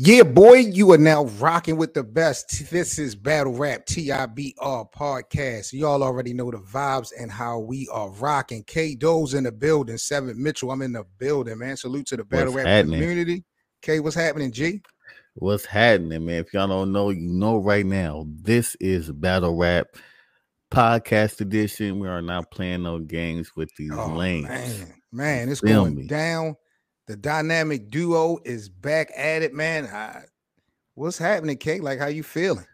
Yeah, boy, you are now rocking with the best. This is Battle Rap TIBR podcast. Y'all already know the vibes and how we are rocking. K Doze in the building. Seven Mitchell, I'm in the building, man. Salute to the Battle What's Rap happening? community. K, what's happening, G? What's happening, man? If y'all don't know, you know right now. This is Battle Rap Podcast Edition. We are not playing no games with these Oh, lanes. man, man, it's Feel going me? down. The dynamic duo is back at it, man. I, what's happening, K? Like, how you feeling?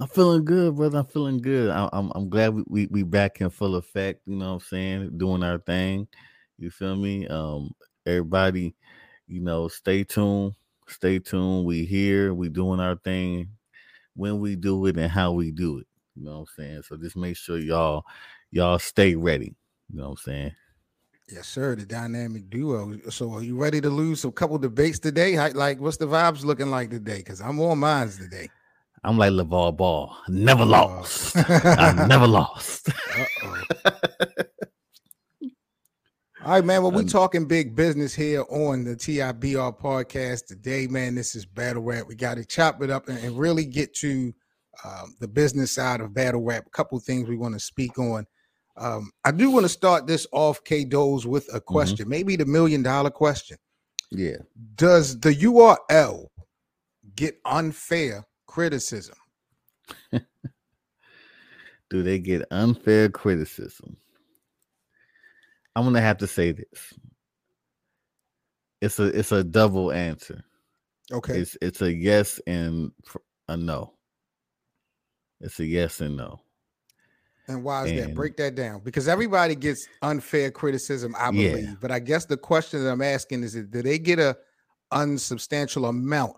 I'm feeling good, brother. I'm feeling good. I, I'm I'm glad we, we we back in full effect. You know what I'm saying? Doing our thing. You feel me? Um, everybody, you know, stay tuned. Stay tuned. We here. We doing our thing. When we do it and how we do it. You know what I'm saying? So just make sure y'all y'all stay ready. You know what I'm saying? Yes, sir. The dynamic duo. So, are you ready to lose a couple debates today? Like, what's the vibes looking like today? Because I'm on mines today. I'm like LaVar Ball. Never lost. I never lost. All right, man. Well, we Um, talking big business here on the TIBR podcast today, man. This is battle rap. We got to chop it up and, and really get to um, the business side of battle rap. A couple things we want to speak on. Um, I do want to start this off, K Doze, with a question, maybe the million dollar question. yeah. Does the URL get unfair criticism? Do they get unfair criticism? I'm gonna have to say this. It's a it's a double answer. Okay. It's it's a yes and a no. It's a yes and no. And why is that? Break that down. Because everybody gets unfair criticism, I Yeah. believe. But I guess the question that I'm asking is do they get a unsubstantial amount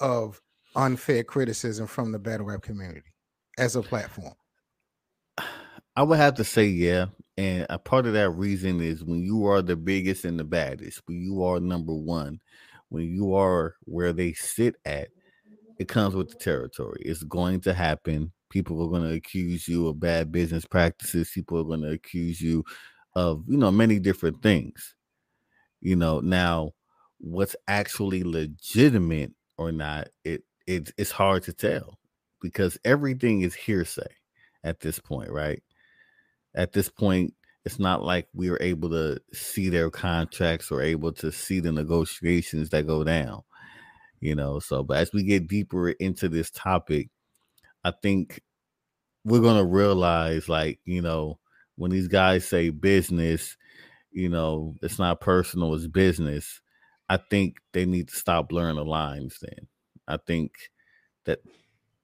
of unfair criticism from the battle rap community as a platform? I would have to say yeah, and a part of that reason is when you are the biggest and the baddest, when you are number one, when you are where they sit at, it comes with the territory. It's going to happen. People are going to accuse you of bad business practices. People are going to accuse you of you know many different things. You know now, what's actually legitimate or not, it it it's hard to tell because everything is hearsay at this point, right? At this point, it's not like we are able to see their contracts or able to see the negotiations that go down, you know. So, but as we get deeper into this topic, I think we're gonna realize, like, you know, when these guys say business, you know, it's not personal, it's business. I think they need to stop blurring the lines. Then I think that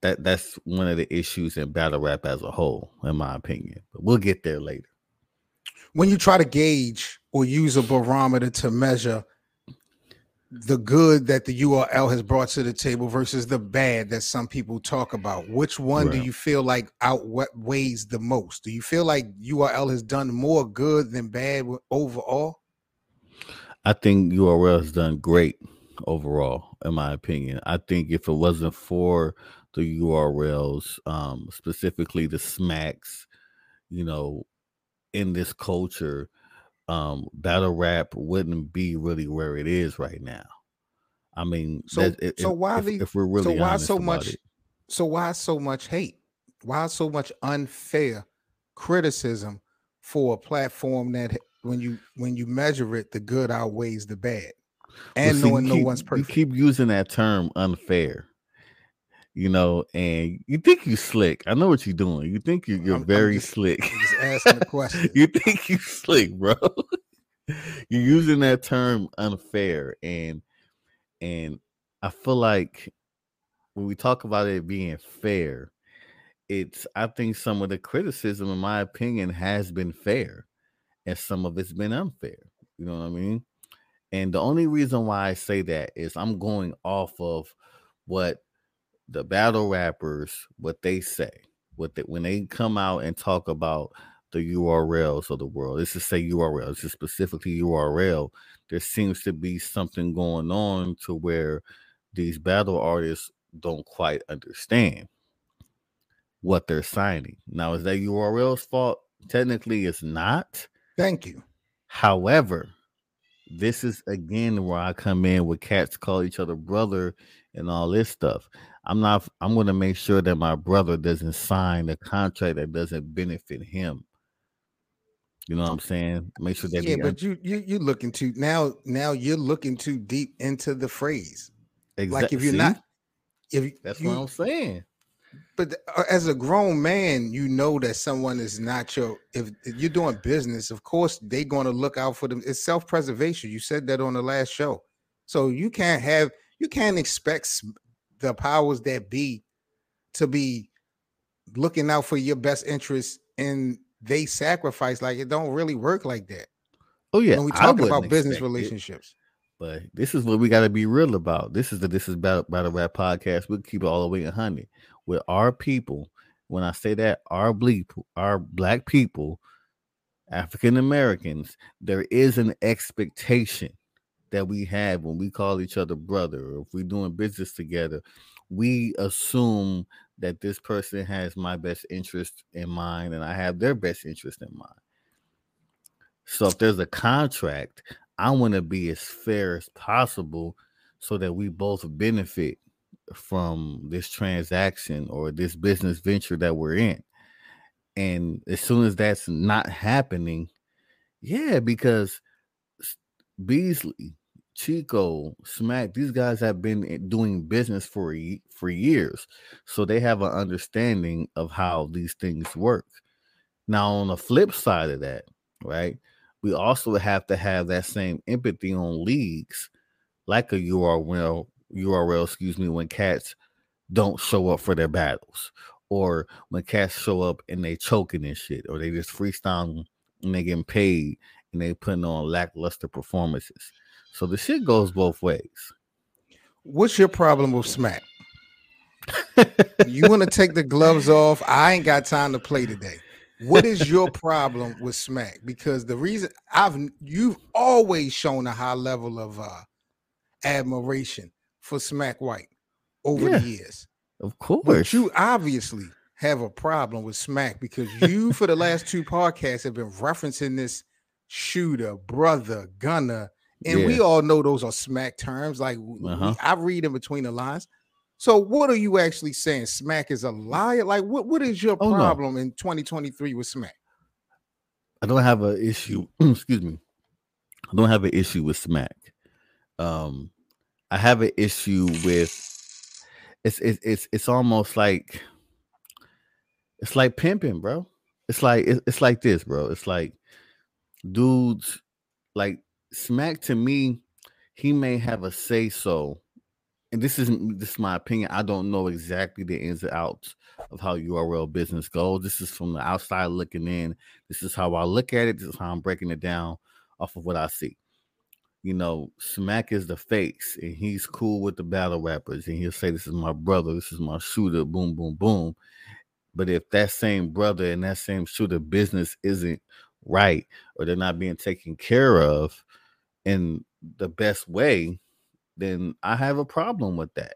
that that's one of the issues in battle rap as a whole, in my opinion. But we'll get there later. When you try to gauge or use a barometer to measure the good that the URL has brought to the table versus the bad that some people talk about, which one do you feel like outweighs the most? Do you feel like URL has done more good than bad overall? I think URL has done great overall, in my opinion. I think if it wasn't for the URLs, um, specifically the smacks, you know, in this culture, um, battle rap wouldn't be really where it is right now. I mean, So- if, so why if, the- if we're really so why so much it. so why so much hate? Why so much unfair criticism for a platform that when you when you measure it, the good outweighs the bad, Well, and see, you knowing no one's perfect. You keep using that term unfair, you know, and you think you slick. I know what you're doing. You think you, you're I'm- I'm very just- slick. Asking the question. you think you slick, bro. you're using that term unfair, and and I feel like when we talk about it being fair, it's I think some of the criticism, in my opinion, has been fair, and some of it's been unfair. You know what I mean? And the only reason why I say that is I'm going off of what the battle rappers, what they say, what it when they come out and talk about the URLs of the world. Let's just say URL, it's just specifically URL. There seems to be something going on to where these battle artists don't quite understand what they're signing. Now, is that URL's fault? Technically, it's not. Thank you. However, this is again where I come in with cats call each other brother and all this stuff. I'm not I'm gonna make sure that my brother doesn't sign a contract that doesn't benefit him. You know what I'm saying? Make sure that yeah, but you you you looking too now now you're looking too deep into the phrase. Exactly. Like if you're See? not if that's you, what I'm saying. But uh, as a grown man, you know that someone is not your. If, if you're doing business, of course they're going to look out for them. It's self preservation. You said that on the last show, so you can't have you can't expect the powers that be to be looking out for your best interest and they sacrifice like it don't really work like that. Oh yeah, when we talk about business relationships. It. But this is what we got to be real about. This is the this is battle, battle rap podcast. We'll keep it all the way in honey with our people. When I say that, our bleep, our black people, African Americans, there is an expectation that we have when we call each other brother, or if we're doing business together, we assume that this person has my best interest in mind and I have their best interest in mind. So if there's a contract, I want to be as fair as possible so that we both benefit from this transaction or this business venture that we're in. And as soon as that's not happening, yeah, because Beasley, Chico, Smack, these guys have been eh, doing business for for years, so they have an understanding of how these things work. Now, on the flip side of that, right, we also have to have that same empathy on leagues, like a URL, URL, excuse me, when cats don't show up for their battles, or when cats show up and they choking and shit, or they just freestyling and they getting paid and they putting on lackluster performances. So the shit goes both ways. What's your problem with Smack? you want to take the gloves off? I ain't got time to play today. What is your problem with Smack? Because the reason I've you've always shown a high level of uh admiration for Smack White over yeah, the years. Of course. But you obviously have a problem with Smack because you, for the last two podcasts, have been referencing this shooter, brother, gunner. And yeah. we all know those are smack terms. Like uh-huh. I read in between the lines. So what are you actually saying? Smack is a liar? Like what, what is your oh, problem no. in 2023 with Smack? I don't have an issue. excuse me. I don't have an issue with Smack. Um, I have an issue with it's it's it's, it's almost like it's like pimping, bro. It's like it's like this, bro. It's like dudes like Smack to me, he may have a say so. And this isn't this is my opinion. I don't know exactly the ins and outs of how URL business goes. This is from the outside looking in. This is how I look at it. This is how I'm breaking it down off of what I see you know, Smack is the face and he's cool with the battle rappers and he'll say, This is my brother, this is my shooter, boom, boom, boom. But if that same brother and that same shooter business isn't right or they're not being taken care of in the best way, then I have a problem with that.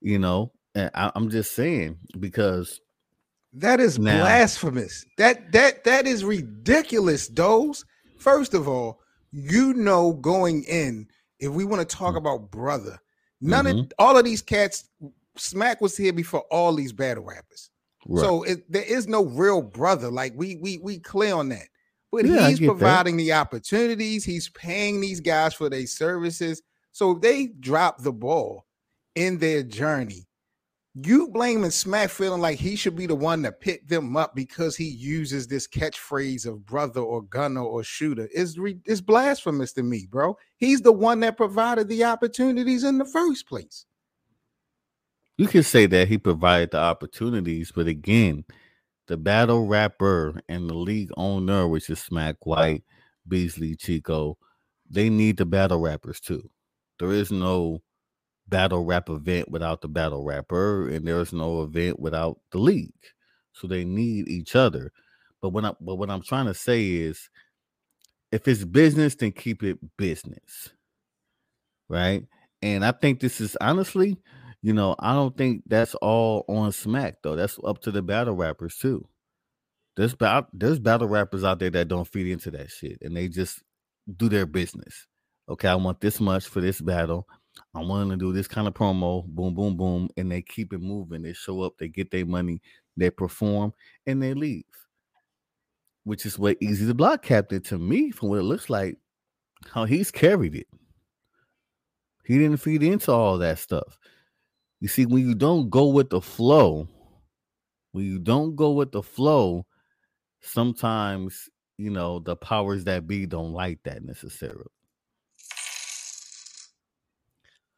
You know, and I, am just saying because that is now, blasphemous. That that that is ridiculous, Doze. First of all, you know going in if we want to talk mm. about brother none mm-hmm. of all of these cats smack was here before all these battle rappers right. so it, there is no real brother like we we we clear on that but yeah, he's providing that. the opportunities he's paying these guys for their services so if they drop the ball in their journey you blaming Smack feeling like he should be the one to pick them up because he uses this catchphrase of brother or gunner or shooter is is blasphemous to me, bro. He's the one that provided the opportunities in the first place. You can say that he provided the opportunities, but again, the battle rapper and the league owner, which is Smack White, Beasley, Chico, they need the battle rappers too. There is no battle rap event without the battle rapper, and there's no event without the league. So they need each other. But when I but what I'm trying to say is if it's business, then keep it business. Right. And I think this is honestly, you know, I don't think that's all on smack though. That's up to the battle rappers too. There's about there's battle rappers out there that don't feed into that shit and they just do their business. okay, I want this much for this battle. I'm willing to do this kind of promo, boom, boom, boom, and they keep it moving. They show up, they get their money, they perform, and they leave. Which is what Easy the Block Captain to me, from what it looks like, how he's carried it. He didn't feed into all that stuff. You see, when you don't go with the flow, when you don't go with the flow, sometimes you know the powers that be don't like that necessarily.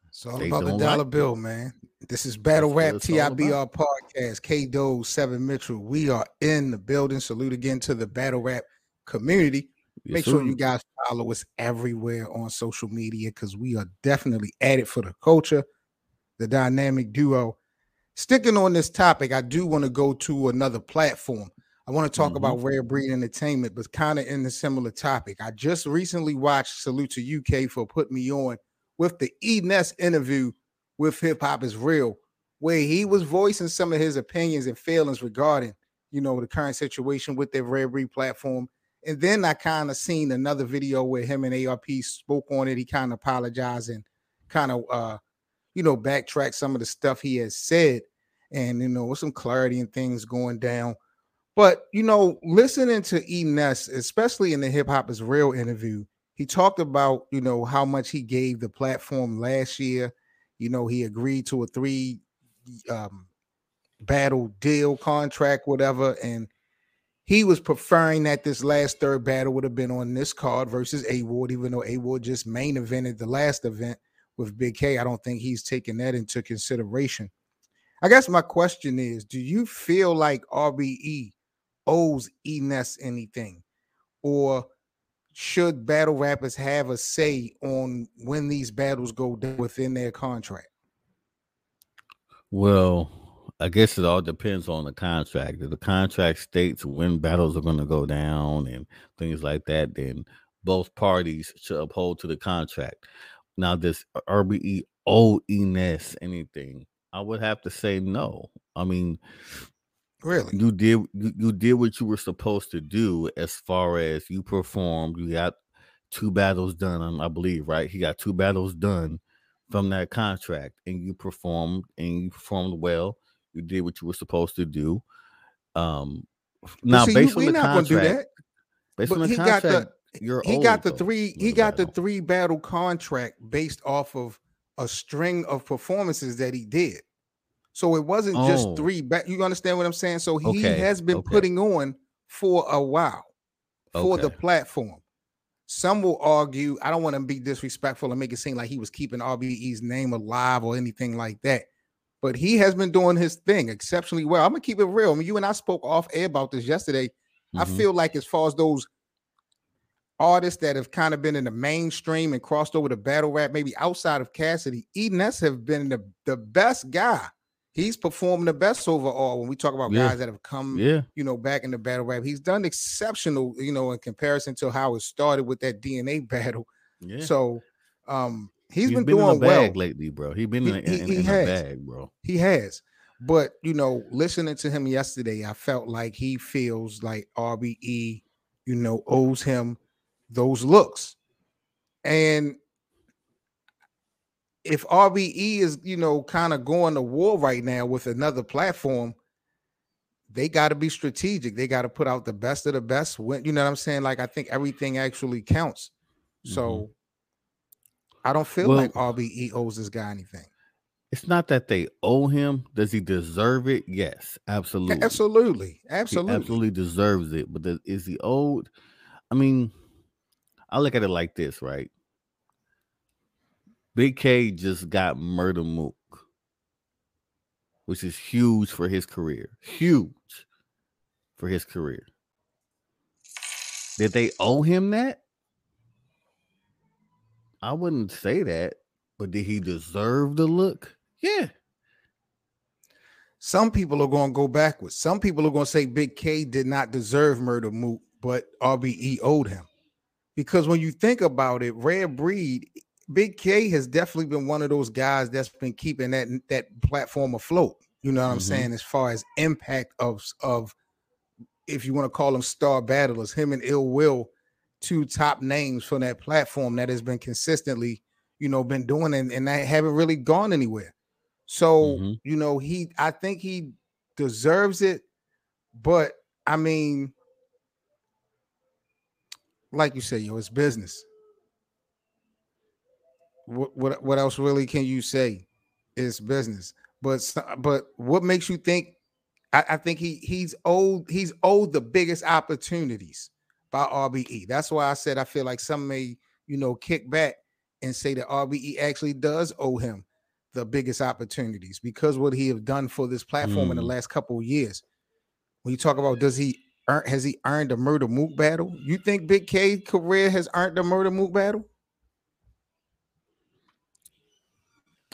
It's all they about the dollar like bill, it. man. This is Battle Rap TIBR podcast. K Doe, Seven Mitchell. We are in the building. Salute again to the Battle Rap community. Yes, Make sure you guys follow us everywhere on social media because we are definitely at it for the culture, the dynamic duo. Sticking on this topic, I do want to go to another platform. I want to talk mm-hmm. about Rare Breed Entertainment, but kind of in the similar topic. I just recently watched Salute to UK for Put Me On with the E Ness interview with Hip Hop is Real, where he was voicing some of his opinions and feelings regarding, you know, the current situation with their Rare Breed platform. And then I kind of seen another video where him and ARP spoke on it. He kind of apologized and kind of, uh, you know, backtrack some of the stuff he has said, and you know, with some clarity and things going down. But you know, listening to E Ness, especially in the Hip Hop is Real interview, he talked about you know how much he gave the platform last year you know he agreed to a three um, battle deal contract whatever and he was preferring that this last third battle would have been on this card versus a ward even though a ward just main evented the last event with big k i don't think he's taking that into consideration i guess my question is do you feel like rbe owes enes anything or should battle rappers have a say on when these battles go down within their contract? Well, I guess it all depends on the contract. If the contract states when battles are going to go down and things like that, then both parties should uphold to the contract. Now, this RBE owe Enes anything? I would have to say no. I mean, Really? You did you, you did what you were supposed to do as far as you performed. You got two battles done, I believe, right? He got two battles done from that contract, and you performed and you performed well. You did what you were supposed to do. Um now see, based you, on the contract, based but on the contract, you're he old, got the three he got battle. the three battle contract based off of a string of performances that he did. So it wasn't oh. just three back. You understand what I'm saying? So he okay. has been okay. putting on for a while for okay. the platform. Some will argue, I don't want to be disrespectful and make it seem like he was keeping RBE's name alive or anything like that. But he has been doing his thing exceptionally well. I'm gonna keep it real. I mean, you and I spoke off air about this yesterday. Mm-hmm. I feel like as far as those artists that have kind of been in the mainstream and crossed over to battle rap, maybe outside of Cassidy, Enes have been the, the best guy he's performing the best overall when we talk about yeah. guys that have come, yeah. you know, back in the battle rap. He's done exceptional, you know, in comparison to how it started with that DNA battle. Yeah. So um he's, he's been, been, doing well lately, bro. He's been he, in, in, he in has. bag, bro. He has. But you know, listening to him yesterday, I felt like he feels like RBE, you know, owes him those looks. And if RBE is, you know, kind of going to war right now with another platform, they got to be strategic. They got to put out the best of the best. When you know what I'm saying? Like I think everything actually counts. So mm-hmm. I don't feel well, like RBE owes this guy anything. It's not that they owe him. Does he deserve it? Yes, absolutely. Absolutely. Absolutely. He absolutely deserves it. But the, is he owed? I mean, I look at it like this, right? Big K just got Murder Mook, which is huge for his career. Huge for his career. Did they owe him that? I wouldn't say that, but did he deserve the look? Yeah. Some people are going to go backwards. Some people are going to say Big K did not deserve Murder Mook, but RBE owed him. Because when you think about it, Rare Breed Big K has definitely been one of those guys that's been keeping that that platform afloat. You know what mm-hmm. I'm saying? As far as impact of of if you want to call them star battlers, him and Ill Will two top names from that platform that has been consistently, you know, been doing and, and they haven't really gone anywhere. So, mm-hmm. you know, he I think he deserves it, but I mean, like you say, yo, it's business. What what what else really can you say? It's business. But but what makes you think? I, I think he he's owed he's owed the biggest opportunities by RBE. That's why I said I feel like some may you know kick back and say that RBE actually does owe him the biggest opportunities because what he have done for this platform mm. in the mm. last couple of years. When you talk about does he earn has he earned a murder mook battle? You think Big K career has earned a murder mook battle?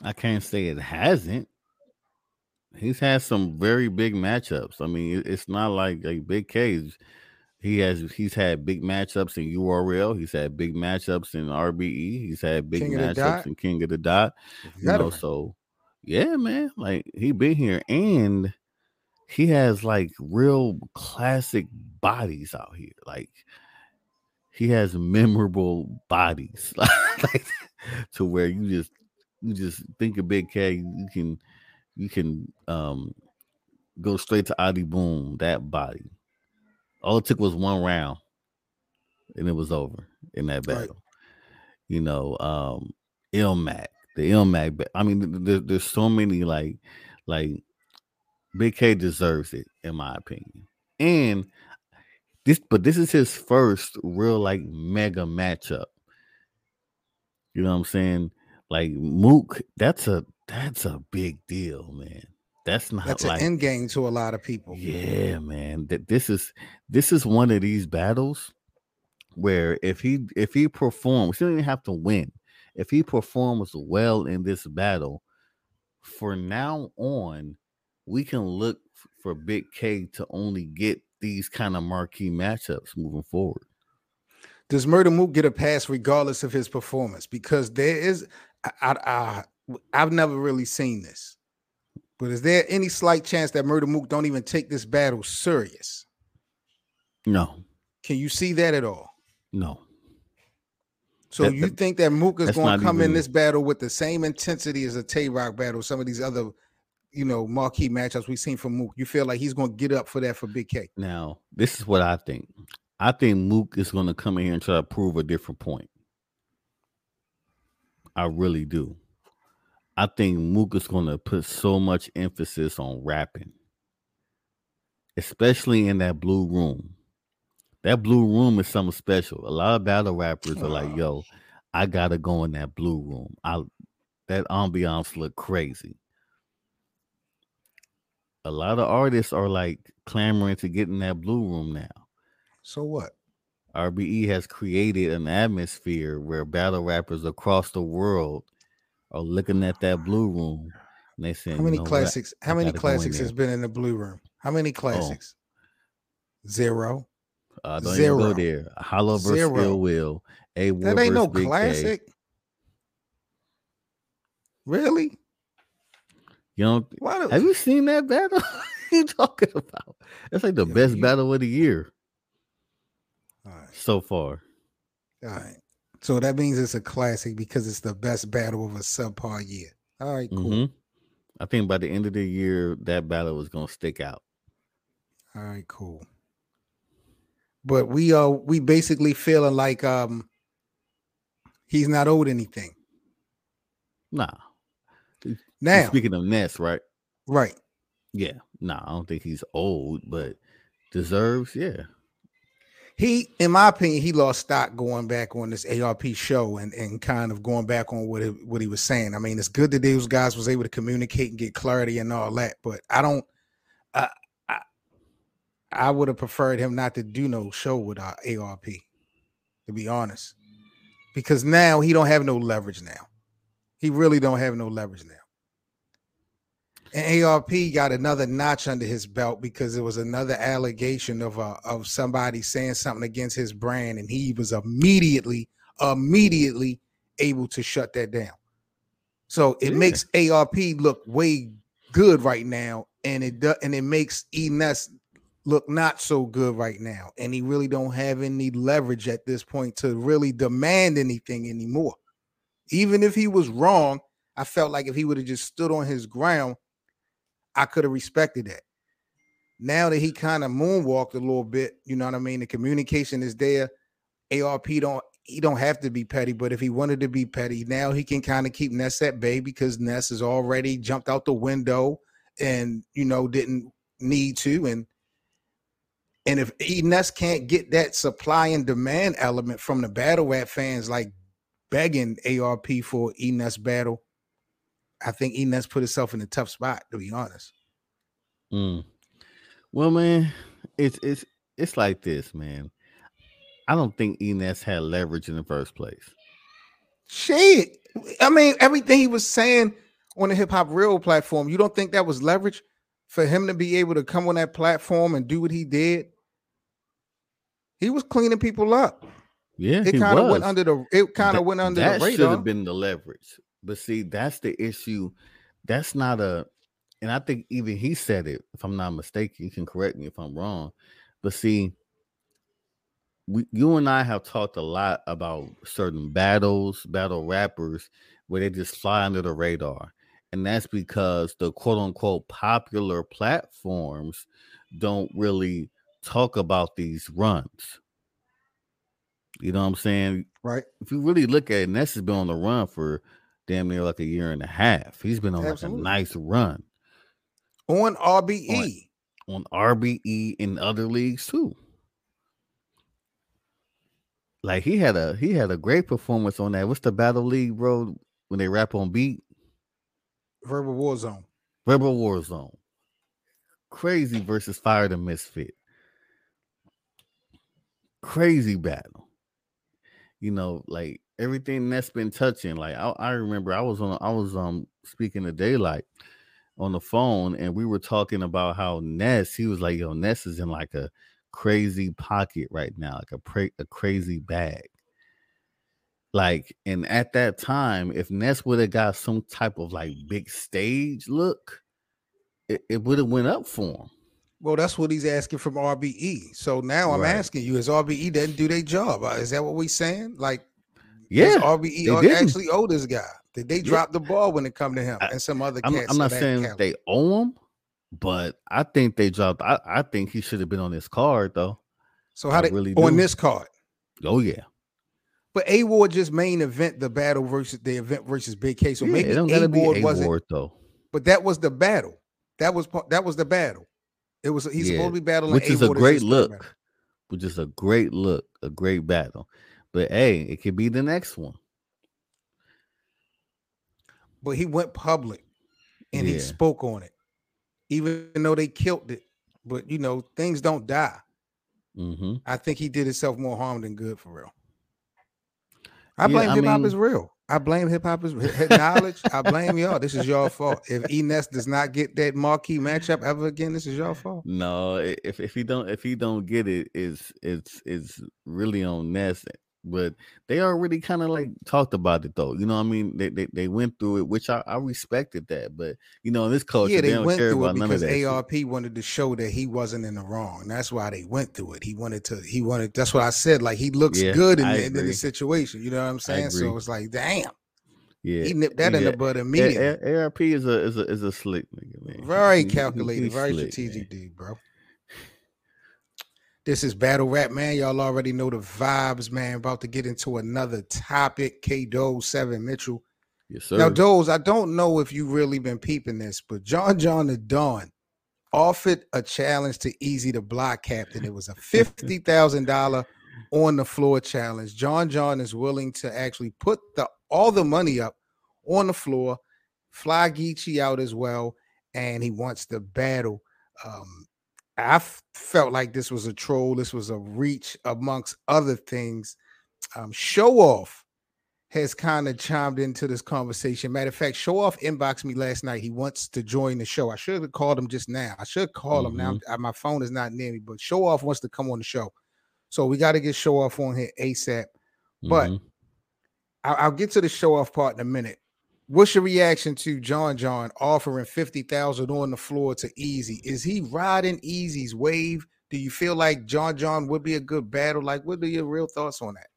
I can't say it hasn't. He's had some very big matchups. I mean, it's not like a Big K. He has he's had big matchups in URL. He's had big matchups in RBE. He's had big King matchups in King of the Dot. You know, so yeah, man. Like he been here and he has like real classic bodies out here. Like he has memorable bodies. like to where you just you just think of Big K, you can you can um go straight to Adi Boom, that body. All it took was one round and it was over in that battle. Right. You know, um Ilmac, the Ilmac. I mean, there, there's so many like like Big K deserves it, in my opinion. And this, but this is his first real like mega matchup. You know what I'm saying? Like Mook, that's a that's a big deal, man. That's not that's like, an end game to a lot of people. Yeah, man. That this is this is one of these battles where if he if he performs, he don't even have to win. If he performs well in this battle, for now on, we can look for Big K to only get these kind of marquee matchups moving forward. Does Murder Mook get a pass regardless of his performance? Because there is, I, I, I've never really seen this. But is there any slight chance that Murder Mook don't even take this battle serious? No. Can you see that at all? No. So that, you that, think that Mook is going to come even... in this battle with the same intensity as a Tay Rock battle, some of these other, you know, marquee matchups we've seen from Mook? You feel like he's going to get up for that for Big K? Now, this is what I think. I think Mook is going to come in here and try to prove a different point. I really do. I think Mook is going to put so much emphasis on rapping, especially in that blue room. That blue room is something special. A lot of battle rappers are like, "Yo, I gotta go in that blue room. I that ambiance look crazy." A lot of artists are like clamoring to get in that blue room now. So what? RBE has created an atmosphere where battle rappers across the world are looking at that blue room and they say, How many you know classics? What? How many classics has been in the blue room? How many oh. classics? Oh. Zero. Uh, don't Zero. even go there. Hollow versus Zero. Ill Will. A that ain't no Big classic. Really? You know, do, have you seen that battle? you talking about? That's like the yeah, best battle of the year so far. All right. So that means it's a classic because it's the best battle of a subpar year. All right, cool. Mm-hmm. I think by the end of the year, that battle was gonna stick out. All right, cool. But we are we basically feeling like um he's not owed anything. Nah. Now speaking of Ness, right? Right. Yeah. Nah, I don't think he's old, but deserves, yeah he, in my opinion, he lost stock going back on this ARP show and, and kind of going back on what it, what he was saying. I mean, it's good that those guys was able to communicate and get clarity and all that, but I don't. Uh, I I would have preferred him not to do no show with our ARP, to be honest, because now he don't have no leverage. Now he really don't have no leverage now. And ARP got another notch under his belt because it was another allegation of uh, of somebody saying something against his brand, and he was immediately immediately able to shut that down. So it yeah. makes ARP look way good right now, and it does, and it makes Enes look not so good right now, and he really don't have any leverage at this point to really demand anything anymore. Even if he was wrong, I felt like if he would have just stood on his ground, I could have respected that. Now that he kind of moonwalked a little bit, you know what I mean? The communication is there. ARP don't he don't have to be petty, but if he wanted to be petty, now he can kind of keep Ness at bay because Ness has already jumped out the window and you know didn't need to. And and if Ness can't get that supply and demand element from the battle rap fans, like begging ARP for Enes battle, I think Enes put himself in a tough spot, to be honest. Mm. Well, man, it's it's it's like this, man. I don't think Enes had leverage in the first place. Shit. I mean, everything he was saying on the hip hop real platform, you don't think that was leverage for him to be able to come on that platform and do what he did? He was cleaning people up. Yeah, it kind of went under the it kind of went under that the radar. should have been the leverage. But see, that's the issue. That's not a and I think even he said it, if I'm not mistaken. You can correct me if I'm wrong. But see, we you and I have talked a lot about certain battles, battle rappers, where they just fly under the radar. And that's because the quote unquote popular platforms don't really talk about these runs. You know what I'm saying? Right. If you really look at it, Ness has been on the run for damn near like a year and a half. He's been on Absolutely. like a nice run. On RBE. On, on RBE in other leagues too. Like he had a he had a great performance on that. What's the battle league, bro? When they rap on beat? Verbal War Zone. Verbal War Zone. Crazy versus Fire the Misfit. Crazy battle. You know, like everything that's been touching. Like I, I remember I was on I was um speaking to Daylyt on the phone and we were talking about how Ness, he was like, yo, Ness is in like a crazy pocket right now, like a pra- a crazy bag. Like, and at that time, if Ness would have got some type of like big stage look, it, it would have went up for him. Well, that's what he's asking from RBE. So now I'm asking you: Is RBE didn't do their job? Uh, is that what we saying? Like, yeah, RBE actually owe this guy? Did they drop yeah. the ball when it come to him I, and some other? I'm, I'm not saying they owe him, but I think they dropped. I, I think he should have been on this card though. So how I they really on do. this card? Oh yeah. But A Ward just main event the battle versus the event versus Big K. So yeah, maybe A Ward wasn't. Though. But that was the battle. That was that was the battle. It was he's yeah. supposed to be battling, which is a great look. Which is a great look, a great battle. But hey, it could be the next one. But he went public and yeah. he spoke on it even though they killed it. But you know, things don't die. Mm-hmm. I think he did himself more harm than good for real. I blame yeah, hip hop is real. I blame hip hop is knowledge. I blame y'all. This is your fault. If Enes does not get that marquee matchup ever again, this is your fault. No, if if he don't if he don't get it, it's it's it's really on Ness but they already kind of like talked about it though. You know, what I mean, they, they they went through it, which I, I respected that. But you know, in this culture, yeah, they, they went through it because ARP shit. wanted to show that he wasn't in the wrong. That's why they went through it. He wanted to. He wanted. That's what I said. Like he looks yeah, good in, the, in the situation. You know what I'm saying? So it's like, damn. Yeah, he nipped that yeah. in the bud immediately. A- ARP is a is a is a slick nigga, man. Very calculated, very slick, strategic man. dude, bro. This is Battle Rap, man. Y'all already know the vibes, man. About to get into another topic. K Doze, Seven Mitchell. Yes, sir. Now, Doze, I don't know if you've really been peeping this, but John John the Don offered a challenge to Easy the Block Captain. It was a $50,000 on the floor challenge. John John is willing to actually put the all the money up on the floor, fly Geechi out as well, and he wants to battle um, I felt like this was a troll. This was a reach amongst other things. Um, show off has kind of chimed into this conversation. Matter of fact, show off inboxed me last night. He wants to join the show. I should have called him just now. I should call mm-hmm. him now. My phone is not near me, but show off wants to come on the show. So we got to get show off on here ASAP. But mm-hmm. I'll, I'll get to the show off part in a minute. What's your reaction to John John offering 50,000 on the floor to Easy? Is he riding Easy's wave Do you feel like John John would be a good battle? Like, what are your real thoughts on that?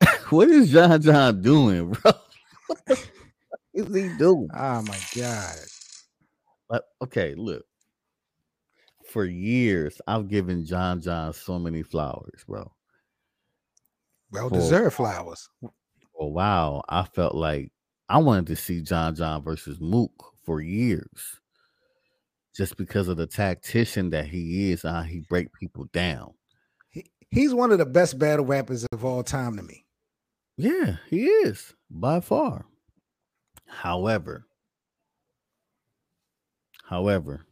what is John John doing, bro? what is he doing? Oh my god. But okay, look. For years, I've given John John so many flowers, bro. Well deserved flowers. For wow, I felt like I wanted to see John John versus Mook for years. Just because of the tactician that he is, how he break people down. He, he's one of the best battle rappers of all time to me. Yeah, he is by far. However, however,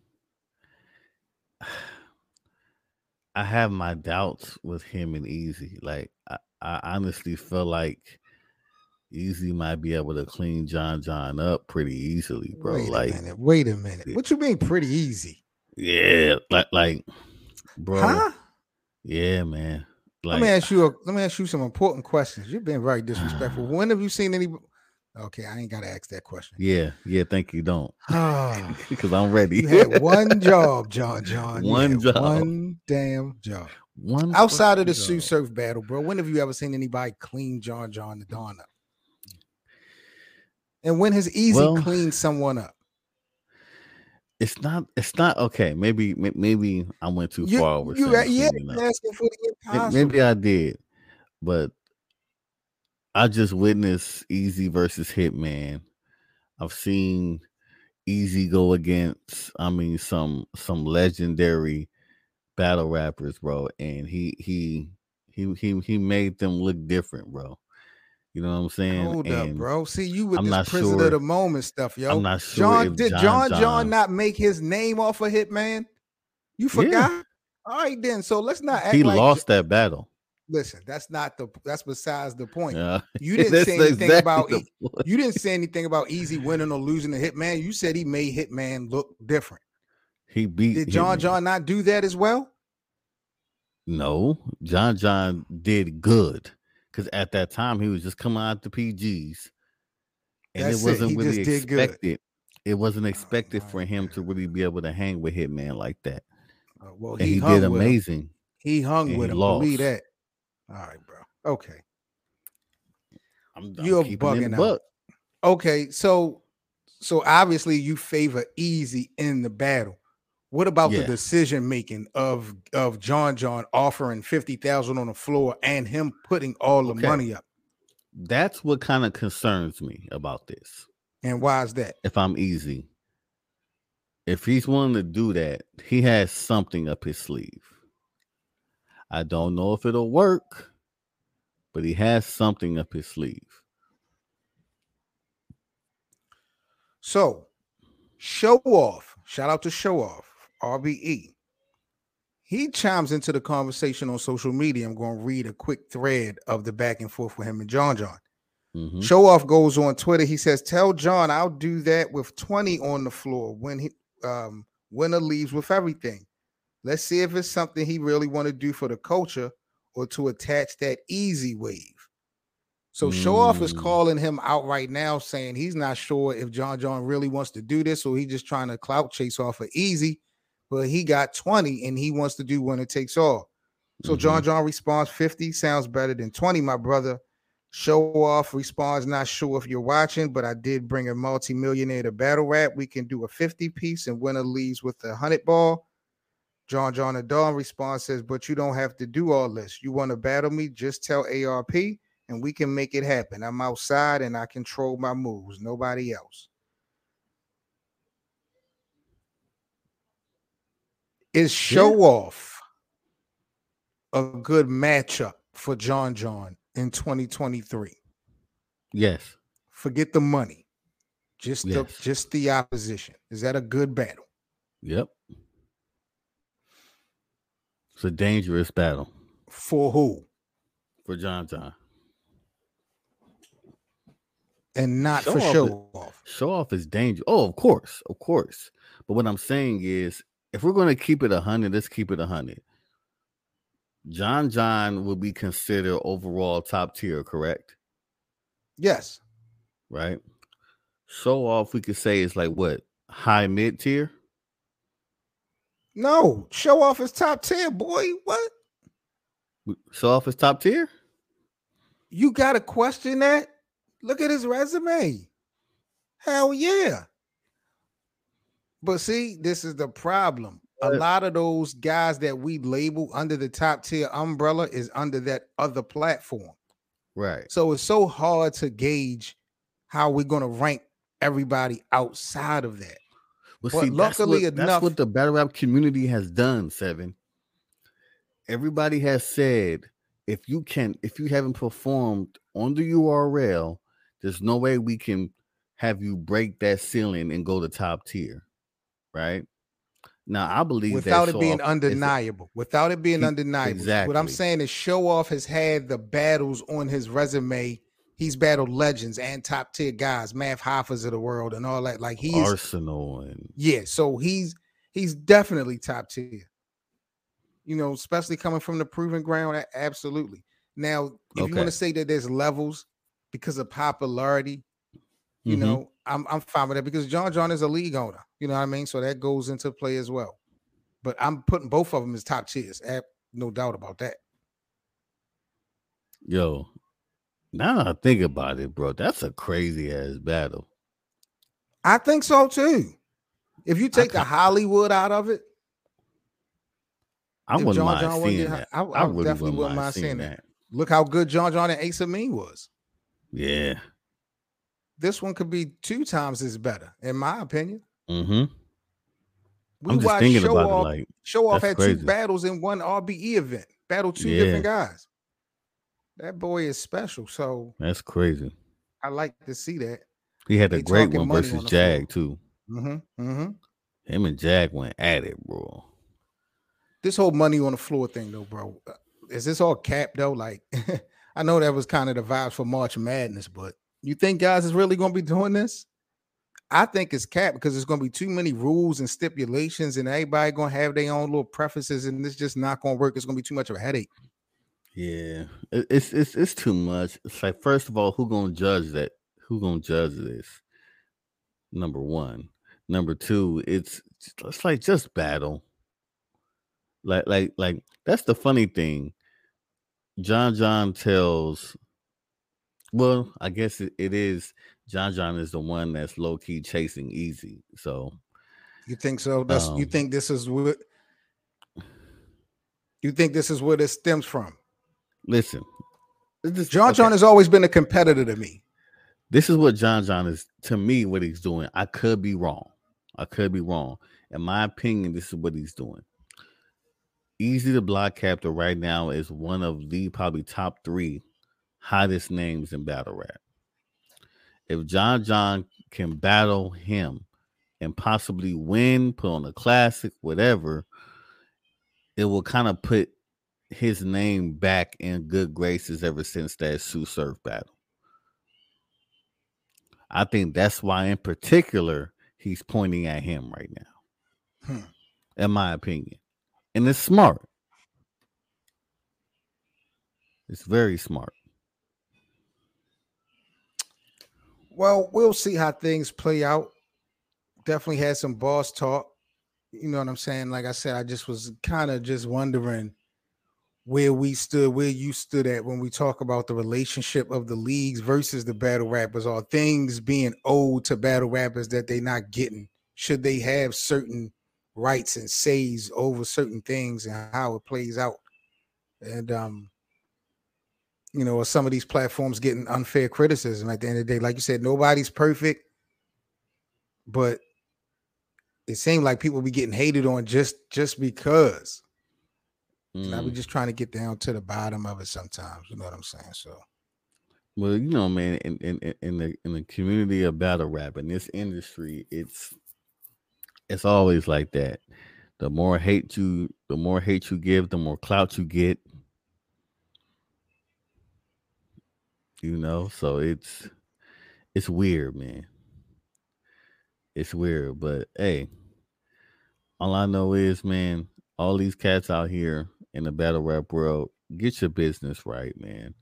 I have my doubts with him and Easy. Like I, I honestly feel like Easy might be able to clean John John up pretty easily, bro. Wait like, a minute. Wait a minute. What you mean pretty easy? yeah, like, like, bro. Huh? Yeah, man. Like, let me ask you. A, let me ask you some important questions. You've been very disrespectful. when have you seen any? Okay, I ain't got to ask that question. yeah, yeah. Thank you. Don't Ah, because I'm ready. you had one job, John. John. One job. One damn job. One Outside of the fucking Sue job. Surf battle, bro. When have you ever seen anybody clean John John the Don up? And when has Easy Well- cleaned someone up? It's not. It's not okay. Maybe. Maybe I went too You, far with you, yeah, cleaning you're up. asking for the impossible. Maybe I did, but I just witnessed Easy versus Hitman. I've seen Easy go against. I mean, some some legendary battle rappers, bro, and he he he he he made them look different, bro. You know what I'm saying? Hold up, bro. See, you with I'm this not prisoner sure- of the moment stuff, yo. I'm not sure John did John John, John John- not make his name off of Hitman? You Yeah. forgot? All right, then. So let's not act He like lost that battle. Listen, that's not the that's besides the point. Yeah. You didn't say anything exactly about E- you didn't say anything about easy winning or losing to Hitman. You said he made Hitman look different. he beat. Did John Hitman. John not do that as well? No, John John did good because at that time he was just coming out the PGs, and That's it it, wasn't he really just did good. expected. It wasn't expected my for him to really be able to hang with Hitman like that, Uh, well, and he, hung did with him. amazing. He hung and with he him. Believe that. All right, bro. Okay. I'm, You're keeping it bugging out. Okay, so so obviously you favor easy in the battle. What about the decision making of of John John offering fifty thousand on the floor and him putting all the Okay. money up? That's what kind of concerns me about this. And why is that? If I'm easy, if he's willing to do that, he has something up his sleeve. I don't know if it'll work, but he has something up his sleeve. So, show off. Shout out to show off. RBE. He chimes into the conversation on social media. I'm going to read a quick thread of the back and forth with him and John John. Mhm. Show off goes on Twitter. He says, "Tell John I'll do that with 20 on the floor when he um winner leaves with everything. Let's see if it's something he really want to do for the culture or to attach that easy wave." So show off is Mm. calling him out right now, saying he's not sure if John John really wants to do this or he just trying to clout chase off of easy, but he got 20 and he wants to do when it takes all. So John John responds 50 sounds better than 20, my brother. Show off responds, not sure if you're watching, but I did bring a multi-millionaire to battle rap. We can do a 50 piece and winner leaves with a hundred ball. John John Da Don responds says, but you don't have to do all this. You want to battle me? Just tell ARP and we can make it happen. I'm outside and I control my moves, nobody else. Is show off a good matchup for John John in 2023? Yes. Forget the money. Just the just the opposition. Is that a good battle? Yep. A dangerous battle For who? for John John. And not Show for off show is- off. Show off is dangerous. Oh, of course, of course. But what I'm saying is, if we're going to keep it a hundred, let's keep it a hundred. John John will be considered overall top tier, correct? Yes. Right. Show off, we could say is like what high mid tier. No, show off his top tier, boy. What? Show off his top tier. You got to question that? Look at his resume. Hell yeah. But see, this is the problem. A lot of those guys that we label under the top tier umbrella is under that other platform. Right. So it's so hard to gauge how we're going to rank everybody outside of that. Well, but see, luckily that's what, enough, that's what the battle rap community has done. Seven. Everybody has said if you can, if you haven't performed on the URL, there's no way we can have you break that ceiling and go to top tier, right? Now I believe without it being undeniable, a, without it being undeniable. Exactly. What I'm saying is, Show Off has had the battles on his resume. He's battled legends and top tier guys, Math Hoffas of the world, and all that. Like he's Arsenal and yeah, so he's he's definitely top tier. You know, especially coming from the proven ground. Absolutely. Now, if okay. you want to say that there's levels because of popularity, you mm-hmm. know, I'm I'm fine with that because John John is a league owner. You know what I mean? So that goes into play as well. But I'm putting both of them as top tiers. No doubt about that. Yo, now I think about it, bro, that's a crazy ass battle. I think so too. If you take the Hollywood out of it, I wouldn't John mind John seeing that. I, I, I really definitely wouldn't mind seeing that. that. Look how good John John and Ace Amin was. Yeah this one could be two times as better, in my opinion. Mm-hmm. We I'm just thinking show about off, it. Like show off had crazy. two battles in one RBE event. Battle two yeah. different guys. That boy is special. So that's crazy. I like to see that. He had a great one versus on Jag too. Mm-hmm. Mm-hmm. Him and Jag went at it, bro. This whole money on the floor thing, though, bro. Uh, is this all cap though? Like, I know that was kind of the vibes for March Madness, but you think guys is really going to be doing this? I think it's cap because there's going to be too many rules and stipulations, and everybody going to have their own little preferences, and it's just not going to work. It's going to be too much of a headache. Yeah, it's it's it's too much. It's like first of all, who gonna judge that? Who gonna judge this? Number one. Number two, it's it's like just battle. Like like like that's the funny thing. John John tells well, I guess it, it is. John John is the one that's low key chasing Eazy. So you think so? That's um, you think this is what you think this is where this stems from? Listen, this, John okay. John has always been a competitor to me. This is what John John is to me. What he's doing, I could be wrong. I could be wrong. In my opinion, this is what he's doing. Eazy the Block Captain right now is one of the probably top three hottest names in battle rap. If John John can battle him and possibly win, put on a classic, whatever, it will kind of put his name back in good graces ever since that Tsu Surf battle. I think that's why, in particular, he's pointing at him right now, hmm. in my opinion. And it's smart. It's very smart. Well, we'll see how things play out. Definitely had some boss talk. You know what I'm saying? Like I said, I just was kind of just wondering where we stood, where you stood at when we talk about the relationship of the leagues versus the battle rappers. Are things being owed to battle rappers that they're not getting? Should they have certain rights and says over certain things and how it plays out? And um, you know, some of these platforms getting unfair criticism at the end of the day. Like you said, nobody's perfect, but it seemed like people be getting hated on just just because. Mm. I be just trying to get down to the bottom of it sometimes. You know what I'm saying? So well, you know, man, in, in in the in the community of battle rap in this industry, it's it's always like that. The more hate you, the more hate you give, the more clout you get. you know so it's it's weird man it's weird but hey all i know is man all these cats out here in the battle rap world, get your business right, man.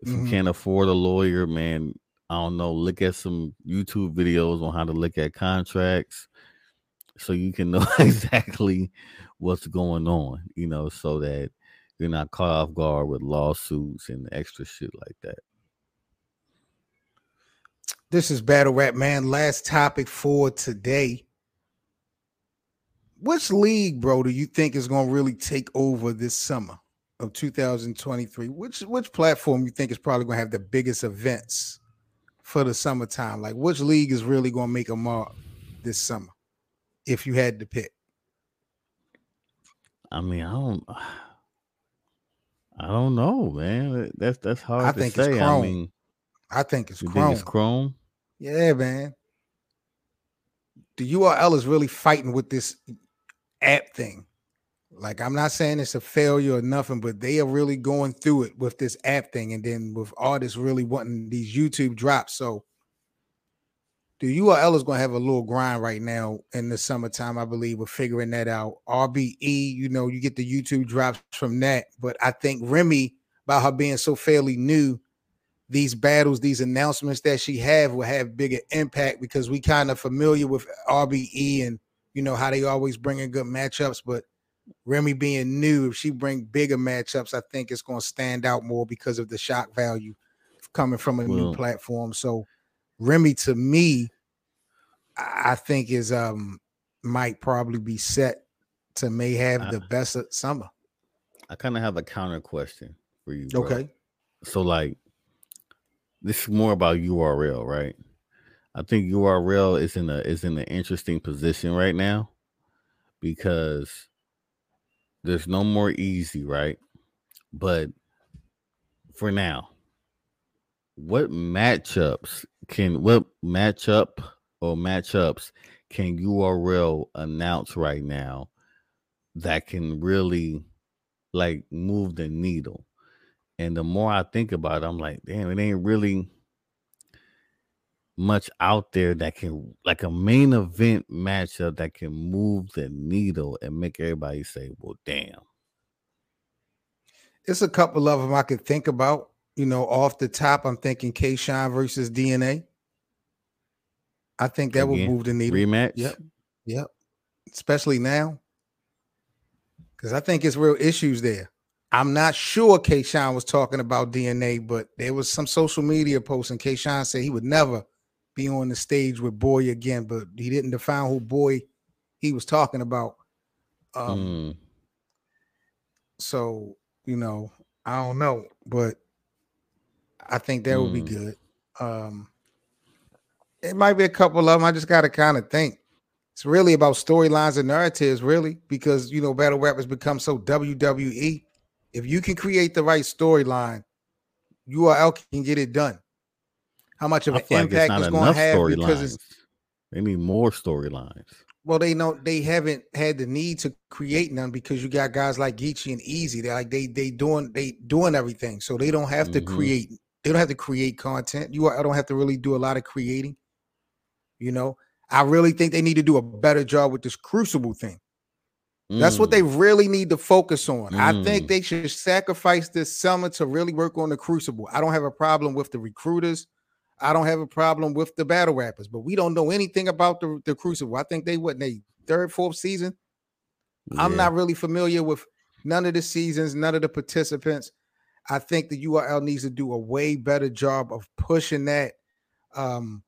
If Mhm. you can't afford a lawyer, man, I don't know. Look at some YouTube videos on how to look at contracts so you can know exactly what's going on, you know, so that you're not caught off guard with lawsuits and extra shit like that. This is Battle Rap, man. Last topic for today. Which league, bro, do you think is going to really take over this summer of 2023? Which which platform you think is probably going to have the biggest events for the summertime? Like, which league is really going to make a mark this summer? If you had to pick, I mean, I don't I don't know, man. That's that's hard I to think it's say. I Chrome. mean, I think it's Chrome. think it's Chrome? Yeah, man. The URL is really fighting with this app thing. Like, I'm not saying it's a failure or nothing, but they are really going through it with this app thing, and then with artists really wanting these YouTube drops. So, the URL is going to have a little grind right now in the summertime, I believe. We're figuring that out. RBE, you know, you get the YouTube drops from that, but I think Remy, about her being so fairly new, these battles, these announcements that she have will have bigger impact because we kind of familiar with RBE and you know how they always bring in good matchups. But Remy being new, if she bring bigger matchups, I think it's going to stand out more because of the shock value coming from a new platform. So Remy, to me, I think is um might probably be set to may have I- the best of summer. I kind of have a counter question for you. bro. Okay. So like this is more about URL, right? I think URL is in a is in an interesting position right now because there's no more Eazy, right? But for now, what matchups can what matchup or matchups can URL announce right now that can really like move the needle? And the more I think about it, I'm like, damn, it ain't really much out there that can like a main event matchup that can move the needle and make everybody say, well, damn. It's a couple of them I could think about. You know, off the top, I'm thinking K Shine versus DNA. I think that Again, will move the needle. Rematch. Yep. Yep. Especially now. Because I think it's real issues there. I'm not sure K Shine was talking about DNA, but there was some social media posts, and K Shine said he would never be on the stage with Boy again, but he didn't define who Boy he was talking about. Um, Mm, so, you know, I don't know, but I think that would be Mm. good. Um it might be a couple of them. I just gotta kind of think. It's really about storylines and narratives, really, because you know, battle rap has become so WWE. If you can create the right storyline, URL can get it done. How much of I an like it's impact not it's going enough to have because it's. They need more storylines. well, they know they haven't had the need to create none because you got guys like Geechi and Eazy. They're like they they doing they doing everything, so they don't have to Mhm. create. They don't have to create content. You I don't have to really do a lot of creating. You know, I really think they need to do a better job with this Crucible thing. That's what Mm, they really need to focus on. I Mm. think they should sacrifice this summer to really work on the Crucible. I don't have a problem with the recruiters. I don't have a problem with the battle rappers, but we don't know anything about the, the Crucible. I think they what they third, fourth season. I'm not really familiar with none of the seasons, none of the participants. I think the URL needs to do a way better job of pushing that um,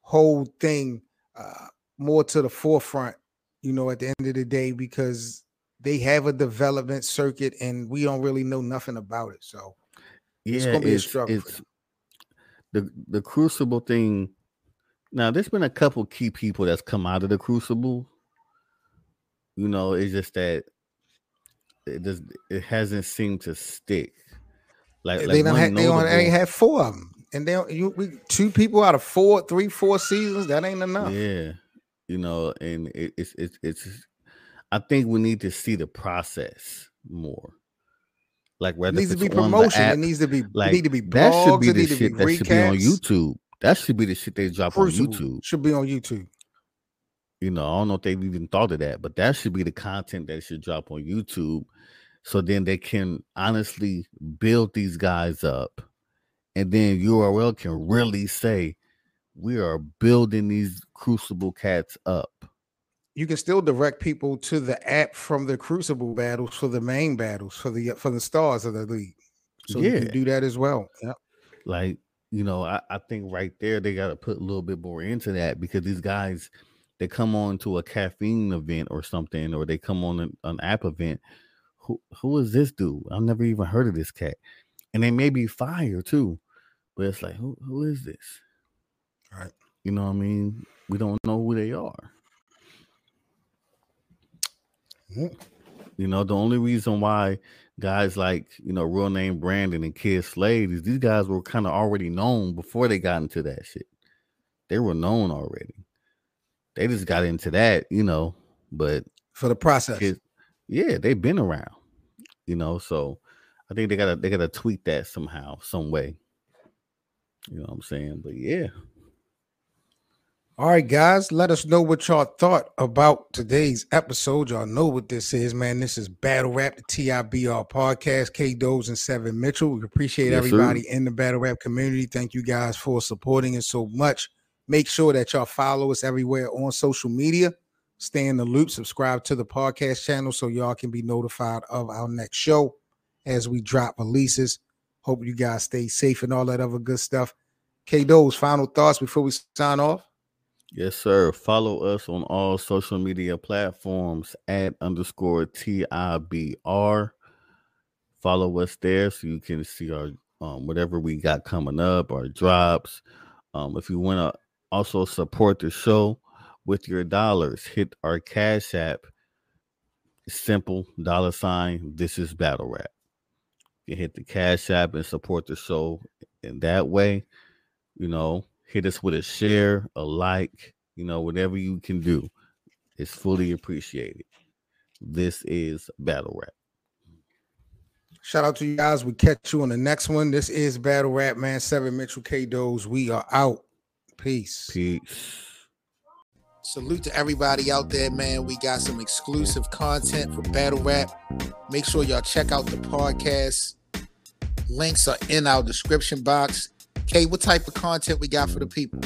whole thing uh, more to the forefront. You know, at the end of the day, because they have a development circuit and we don't really know nothing about it. So it's gonna be a struggle for it's the the crucible thing. Now, there's been a couple key people that's come out of the crucible. You know, it's just that it just it hasn't seemed to stick. Like, they like don't have, they don't they notable- have four of them, and they don't, you we two people out of four, three, four seasons. That ain't enough. Yeah, you know, and it, it's it's it's. I think we need to see the process more. Like It whether needs to be promotion. app, It needs to be like need to be that should be the need to be shit that should be on. YouTube. That should be the shit they drop Crucible on YouTube. should be on YouTube. You know, I don't know if they've even thought of that, but that should be the content that should drop on YouTube. so then they can honestly build these guys up and then url can really say we are building these crucible cats up you can still direct people to the app from the crucible battles for the main battles for the for the stars of the league. So yeah. you can do that as well. Yeah like you know I, I think right there they got to put a little bit more into that because these guys they come on to a caffeine event or something or they come on an, an app event. Who who is this dude? I've never even heard of this cat. And they may be fire too but it's like who, who is this? Right. You know what i mean? We don't know who they are you know, the only reason why guys like, you know, real name Brandon and Kid Slade is these guys were kind of already known before they got into that shit. They were known already. They just got into that, you know, but for the process. Kids, yeah, they've been around, you know, so I think they gotta they gotta tweak that somehow, some way. You know what I'm saying? But yeah, all right, guys, let us know what y'all thought about today's episode. Y'all know what this is, man. This is Battle Rap, the TIBR podcast. K Doze and Seven Mitchell. We appreciate yes, everybody sir. in the Battle Rap community. Thank you guys for supporting us so much. Make sure that y'all follow us everywhere on social media. Stay in the loop, subscribe to the podcast channel so y'all can be notified of our next show as we drop releases. Hope you guys stay safe and all that other good stuff. K Doze, final thoughts before we sign off. Yes, sir. Follow us on all social media platforms at underscore TIBR. Follow us there so you can see our um, whatever we got coming up, our drops. Um, if you want to also support the show with your dollars, hit our Cash App. Simple dollar sign. This is Battle Rap. You hit the Cash App and support the show in that way. You know, hit us with a share, a like, you know, whatever you can do It's fully appreciated. This is Battle Rap. Shout out to you guys. We catch you on the next one. This is Battle Rap, man. Seven Mitchell K Doze. We are out. Peace. Peace. Salute to everybody out there, man. We got some exclusive content for Battle Rap. Make sure y'all check out the podcast. Links are in our description box. Kay, what type of content we got for the people?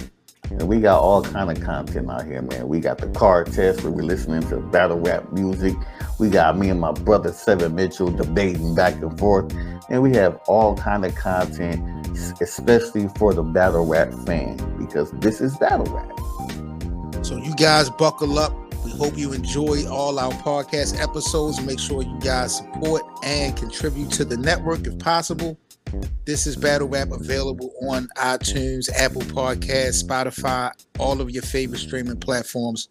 And we got all kind of content out here, man. We got the car test where we're listening to battle rap music. We got me and my brother Seven Mitchell debating back and forth. And we have all kind of content, especially for the battle rap fan, because this is battle rap. So you guys buckle up. We hope you enjoy all our podcast episodes. Make sure you guys support and contribute to the network if possible. This is Battle Rap available on iTunes, Apple Podcasts, Spotify, all of your favorite streaming platforms.